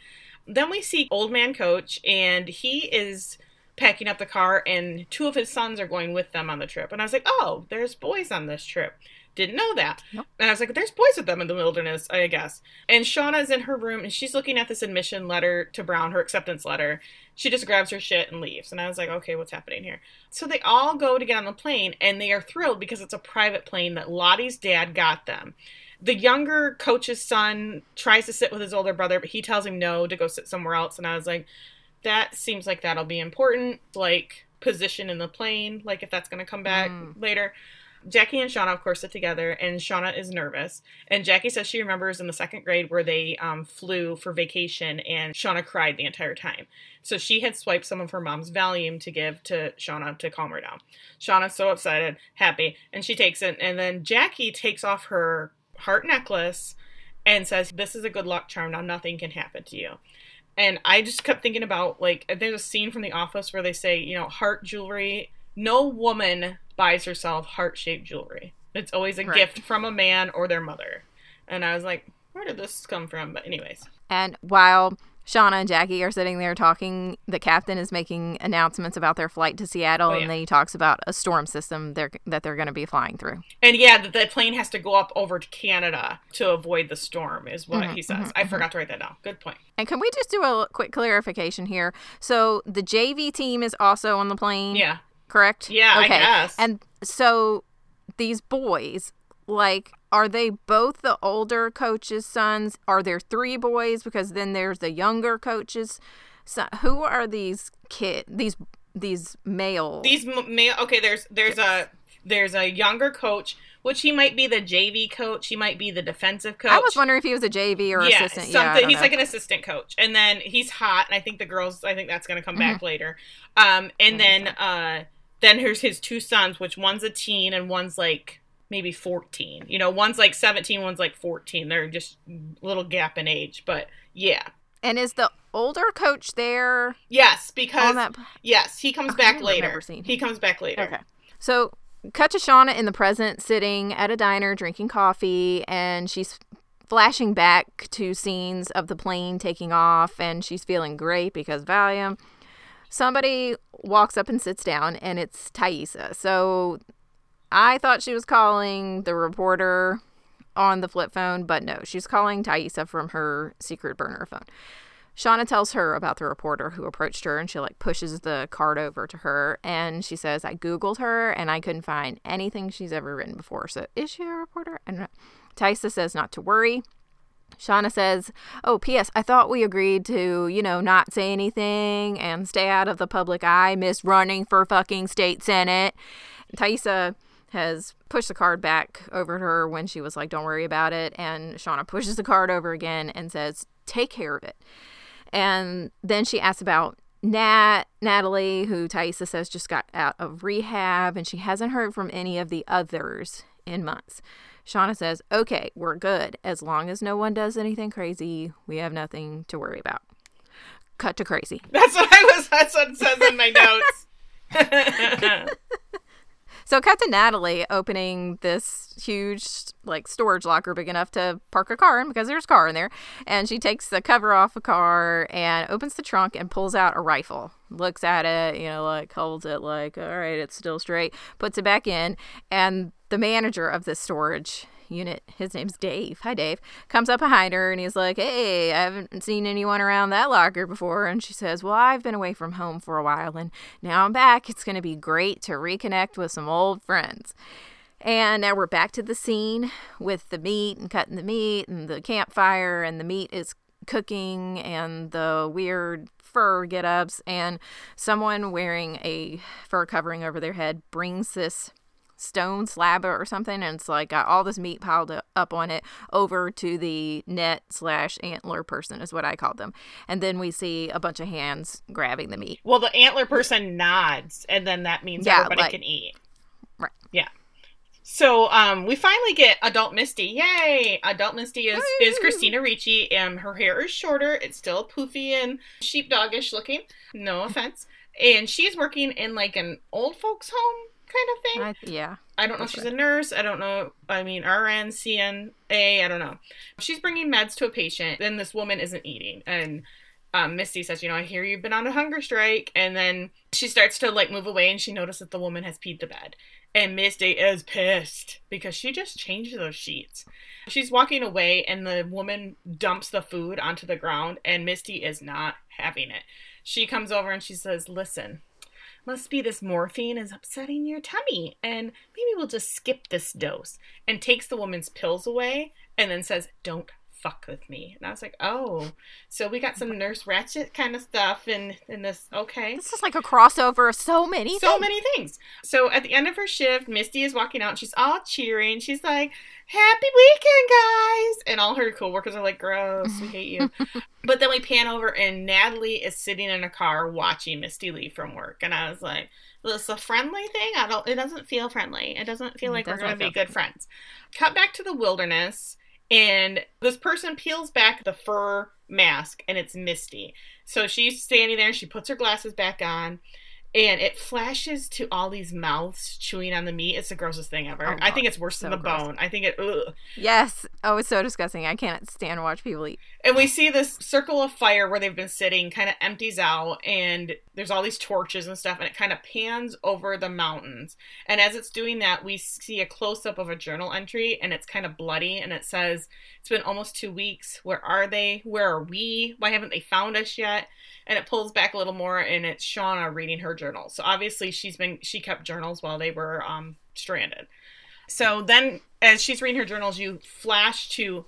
Then we see Old Man Coach, and he is packing up the car, and two of his sons are going with them on the trip. And I was like, oh, there's boys on this trip. Didn't know that. Nope. And I was like, there's boys with them in the wilderness, I guess. And Shauna's in her room, and she's looking at this admission letter to Brown, her acceptance letter. She just grabs her shit and leaves. And I was like, okay, what's happening here? So they all go to get on the plane, and they are thrilled because it's a private plane that Lottie's dad got them the younger coach's son tries to sit with his older brother, but he tells him no to go sit somewhere else. And I was like, that seems like that'll be important, like position in the plane, like if that's going to come back mm. later. Jackie and Shauna, of course, sit together, and Shauna is nervous. And Jackie says she remembers in the second grade where they um, flew for vacation, and Shauna cried the entire time. So she had swiped some of her mom's Valium to give to Shauna to calm her down. Shauna's so excited, happy, and she takes it. And then Jackie takes off her heart necklace and says, This is a good luck charm. Now nothing can happen to you. And I just kept thinking about like, there's a scene from The Office where they say, you know, heart jewelry. No woman buys herself heart shaped jewelry. It's always a right. gift from a man or their mother. And I was like, where did this come from? But, anyways. And while Shauna and Jackie are sitting there talking. The captain is making announcements about their flight to Seattle, oh, yeah. and then he talks about a storm system they're, that they're going to be flying through. And yeah, the, the, plane has to go up over to Canada to avoid the storm, is what mm-hmm, he says. Mm-hmm, I mm-hmm. forgot to write that down. Good point. And can we just do a quick clarification here? So the JV team is also on the plane. Yeah. Correct. Yeah. Okay. And so these boys like are they both the older coach's sons are there three boys because then there's the younger coaches so who are these kid these these male these male okay there's there's a there's a younger coach which he might be the JV coach. He might be the defensive coach. I was wondering if he was a JV or yeah, assistant. Something. Yeah, he's know. like an assistant coach, and then he's hot. And I think the girls. I think that's going to come mm-hmm. back later. Um, and then uh, then here's his two sons, which one's a teen and one's like maybe 14. You know, one's like 17, one's like 14. They're just a little gap in age, but yeah. And is the older coach there? Yes, because that... yes, he comes back later. He comes back later. Okay. So cut to Shauna in the present, sitting at a diner drinking coffee, and she's flashing back to scenes of the plane taking off, and she's feeling great because Valium. Somebody walks up and sits down, and it's Taissa. So I thought she was calling the reporter on the flip phone, but no, she's calling Taissa from her secret burner phone. Shauna tells her about the reporter who approached her and she like pushes the card over to her and she says, I Googled her and I couldn't find anything she's ever written before. So is she a reporter? And Taissa says not to worry. Shauna says, Oh, P.S. I thought we agreed to, you know, not say anything and stay out of the public eye, miss running for fucking state senate. Taissa has pushed the card back over to her when she was like, don't worry about it. And Shauna pushes the card over again and says, take care of it. And then she asks about Nat, Natalie, who Taissa says just got out of rehab and she hasn't heard from any of the others in months. Shauna says, okay, we're good. As long as no one does anything crazy, we have nothing to worry about. Cut to crazy. That's what I was, that's what it says in my notes. So cut to Natalie opening this huge like storage locker big enough to park a car in because there's a car in there. And she takes the cover off a car and opens the trunk and pulls out a rifle. Looks at it, you know, like holds it like, all right, it's still straight, puts it back in, and the manager of this storage unit, his name's Dave. Hi, Dave. Comes up behind her and he's like, Hey, I haven't seen anyone around that locker before. And she says, Well, I've been away from home for a while and now I'm back. It's going to be great to reconnect with some old friends. And now we're back to the scene with the meat and cutting the meat and the campfire, and the meat is cooking and the weird fur get ups. And someone wearing a fur covering over their head brings this stone slab or something and it's like got all this meat piled up on it over to the net slash antler person is what i call them and then we see a bunch of hands grabbing the meat well the antler person nods and then that means yeah, everybody like, can eat right yeah so um, we finally get adult Misty. Yay! Adult Misty is is Christina Ricci, and her hair is shorter. It's still poofy and sheepdogish looking. No offense. And she's working in like an old folks home kind of thing. I, yeah. I don't know if she's a nurse. I don't know. I mean, RN, CNA. I don't know. She's bringing meds to a patient. Then this woman isn't eating, and um, Misty says, "You know, I hear you've been on a hunger strike." And then she starts to like move away, and she notices that the woman has peed the bed. And Misty is pissed because she just changed those sheets. She's walking away, and the woman dumps the food onto the ground, and Misty is not having it. She comes over and she says, Listen, must be this morphine is upsetting your tummy, and maybe we'll just skip this dose. And takes the woman's pills away, and then says, Don't fuck with me. And I was like, oh, so we got some Nurse Ratched kind of stuff in in this. Okay, this is like a crossover of so many, so things. many things. So at the end of her shift, Misty is walking out. and She's all cheering. She's like, "Happy weekend, guys!" And all her coworkers are like, "Gross, we hate you." but then we pan over, and Natalie is sitting in a car watching Misty leave from work, and I was like. This a friendly thing. I don't. It doesn't feel friendly. It doesn't feel like we're going to be good friends. Cut back to the wilderness and this person peels back the fur mask and it's Misty. So she's standing there, she puts her glasses back on, and it flashes to all these mouths chewing on the meat. It's the grossest thing ever. Oh, I think it's worse so than the gross. bone. I think it. Ugh. Yes. Oh, it's so disgusting. I can't stand to watch people eat. And we see this circle of fire where they've been sitting kind of empties out, and there's all these torches and stuff, and it kind of pans over the mountains. And as it's doing that, we see a close up of a journal entry, and it's kind of bloody, and it says, "It's been almost two weeks. Where are they? Where are we? Why haven't they found us yet?" and it pulls back a little more and it's Shauna reading her journal. So obviously she's been she kept journals while they were um stranded. So then as she's reading her journals you flash to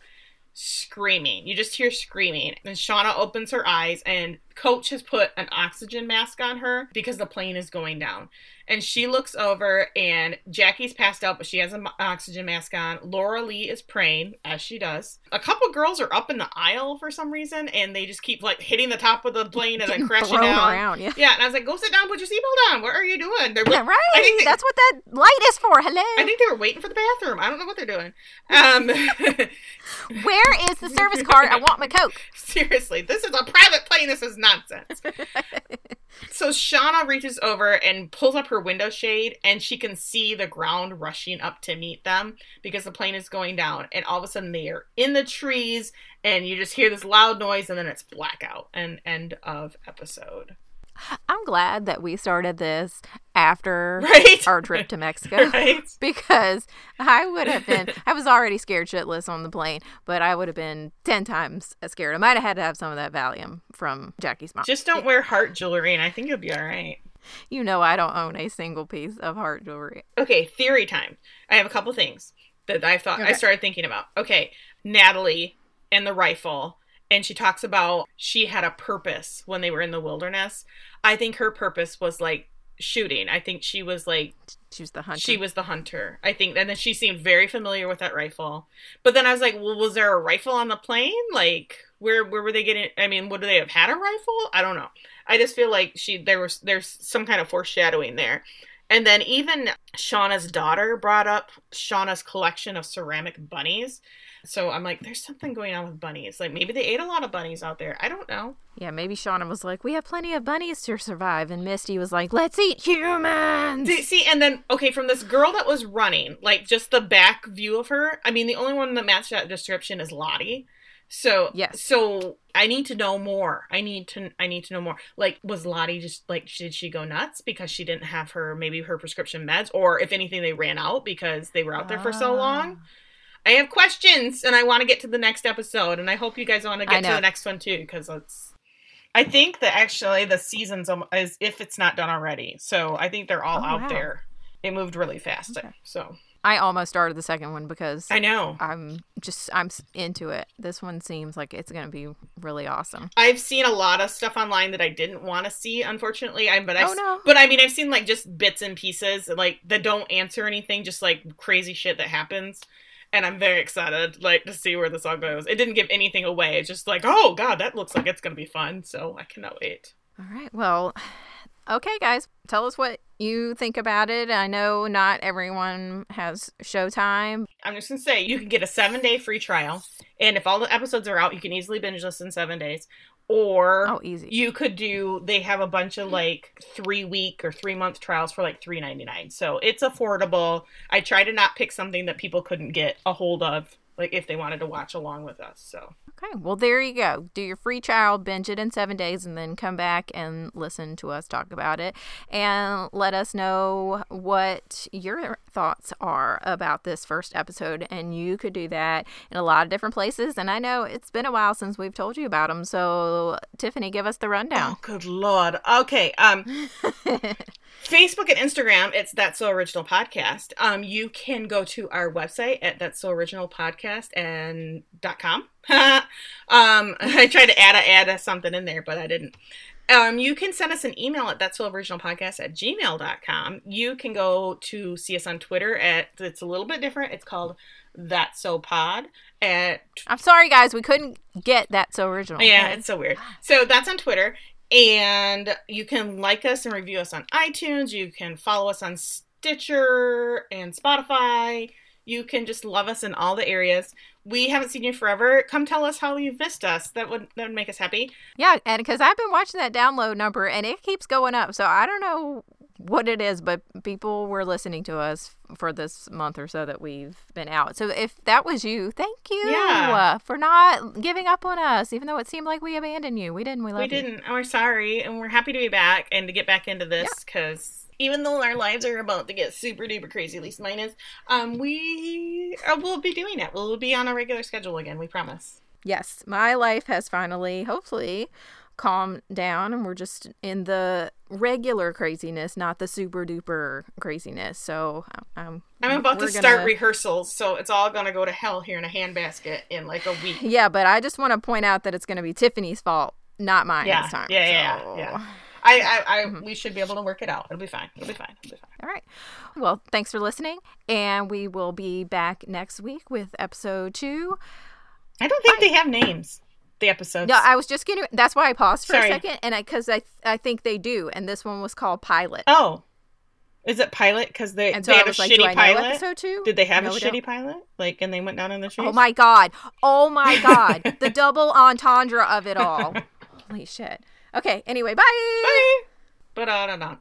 screaming. You just hear screaming. And Shauna opens her eyes and Coach has put an oxygen mask on her because the plane is going down and she looks over and Jackie's passed out, but she has an oxygen mask on. Laura Lee is praying, as she does. A couple girls are up in the aisle for some reason, and they just keep like hitting the top of the plane and then crashing down. Around, yeah. yeah, and I was like, "Go sit down, put your seatbelt on. What are you doing?" They're yeah, right. I think they, that's what that light is for. Hello. I think they were waiting for the bathroom. I don't know what they're doing. Um, Where is the service card? I want my coke. Seriously, this is a private plane. This is nonsense. so Shauna reaches over and pulls up her window shade, and she can see the ground rushing up to meet them because the plane is going down. And all of a sudden, they are in the trees, and you just hear this loud noise, and then it's blackout. And end of episode. I'm glad that we started this after right? our trip to Mexico right? because I would have been I was already scared shitless on the plane, but I would have been 10 times as scared. I might have had to have some of that Valium from Jackie's mom. Just don't wear heart jewelry and I think you'll be all right. You know I don't own a single piece of heart jewelry. Okay, theory time. I have a couple things that I thought okay. I started thinking about. Okay, Natalie and the rifle and she talks about she had a purpose when they were in the wilderness. I think her purpose was like shooting. I think she was like she was the hunter. She was the hunter. I think and then she seemed very familiar with that rifle. But then I was like, well, was there a rifle on the plane? Like where where were they getting I mean, would they have had a rifle? I don't know. I just feel like she there was there's some kind of foreshadowing there. And then even Shauna's daughter brought up Shauna's collection of ceramic bunnies. So I'm like, there's something going on with bunnies. Like maybe they ate a lot of bunnies out there. I don't know. Yeah, maybe Shauna was like, we have plenty of bunnies to survive. And Misty was like, let's eat humans. See, and then, okay, from this girl that was running, like just the back view of her, I mean, the only one that matched that description is Lottie. So yes. So I need to know more. I need to I need to know more. Like was Lottie just like did she go nuts because she didn't have her maybe her prescription meds or if anything they ran out because they were out there for so ah. long? I have questions and I want to get to the next episode and I hope you guys want to get to the next one too because it's I think that actually the season's is if it's not done already. So I think they're all Oh, out wow. there. It moved really fast. Okay. So I almost started the second one because I know. I'm just I'm into it. This one seems like it's gonna be really awesome. I've seen a lot of stuff online that I didn't want to see, unfortunately. I but I Oh, no. but I mean I've seen like just bits and pieces like that don't answer anything, just like crazy shit that happens. And I'm very excited like to see where this all goes. It didn't give anything away. It's just like, oh god, that looks like it's gonna be fun. So I cannot wait. All right. Well, okay, guys, tell us what you think about it. I know not everyone has Showtime. I'm just gonna say you can get a seven day free trial, and if all the episodes are out, you can easily binge this in seven days. Or Oh, easy. you could do they have a bunch of like three week or three month trials for like three ninety nine. So it's affordable. I try to not pick something that people couldn't get a hold of, like if they wanted to watch along with us. So Okay, well, there you go. Do your free trial, binge it in seven days, and then come back and listen to us talk about it. And let us know what your thoughts are about this first episode. And you could do that in a lot of different places. And I know it's been a while since we've told you about them. So, Tiffany, give us the rundown. Oh good lord. Okay. Um Facebook and Instagram, it's That's So Original Podcast. Um, you can go to our website at That's So Original Podcast and dot com. um, I tried to add a add a something in there, but I didn't. Um, you can send us an email at that's so original podcast at gmail.com. You can go to see us on Twitter at it's a little bit different. It's called That's So Pod at I'm sorry, guys, we couldn't get that so original. yeah, it's so weird. So that's on Twitter. And you can like us and review us on iTunes. You can follow us on Stitcher and Spotify. You can just love us in all the areas. We haven't seen you forever. Come tell us how you've missed us. That would that would make us happy. Yeah, and because I've been watching that download number and it keeps going up. So I don't know what it is, but people were listening to us for this month or so that we've been out. So if that was you, thank you Yeah. uh, for not giving up on us, even though it seemed like we abandoned you. We didn't. We love we you. didn't. and We're sorry, and we're happy to be back and to get back into this because even though our lives are about to get super duper crazy, at least mine is, um, we uh, will be doing it. We'll be on a regular schedule again. We promise. Yes, my life has finally, hopefully, calmed down, and we're just in the regular craziness, not the super duper craziness. So um, I'm about to start gonna- rehearsals, so it's all gonna go to hell here in a handbasket in like a week. Yeah, but I just want to point out that it's going to be Tiffany's fault, not mine Yeah, this time. yeah, yeah, So- yeah. I, I, I we should be able to work it out. It'll be fine. It'll be fine. It'll be fine. All right. Well, thanks for listening, and we will be back next week with episode two. I don't think they have names. The episodes. No, I was just getting. That's why I paused for Sorry. a second, and I because I I think they do, and this one was called Pilot. oh, is it pilot? Because they and so they I had a like, do shitty I know pilot. episode two? Did they have No, a shitty don't. pilot? Like, and they went down in the trees. Oh my god! Oh my god! the double entendre of it all. Holy shit. Okay. Anyway, bye. Bye. But uh, no, no.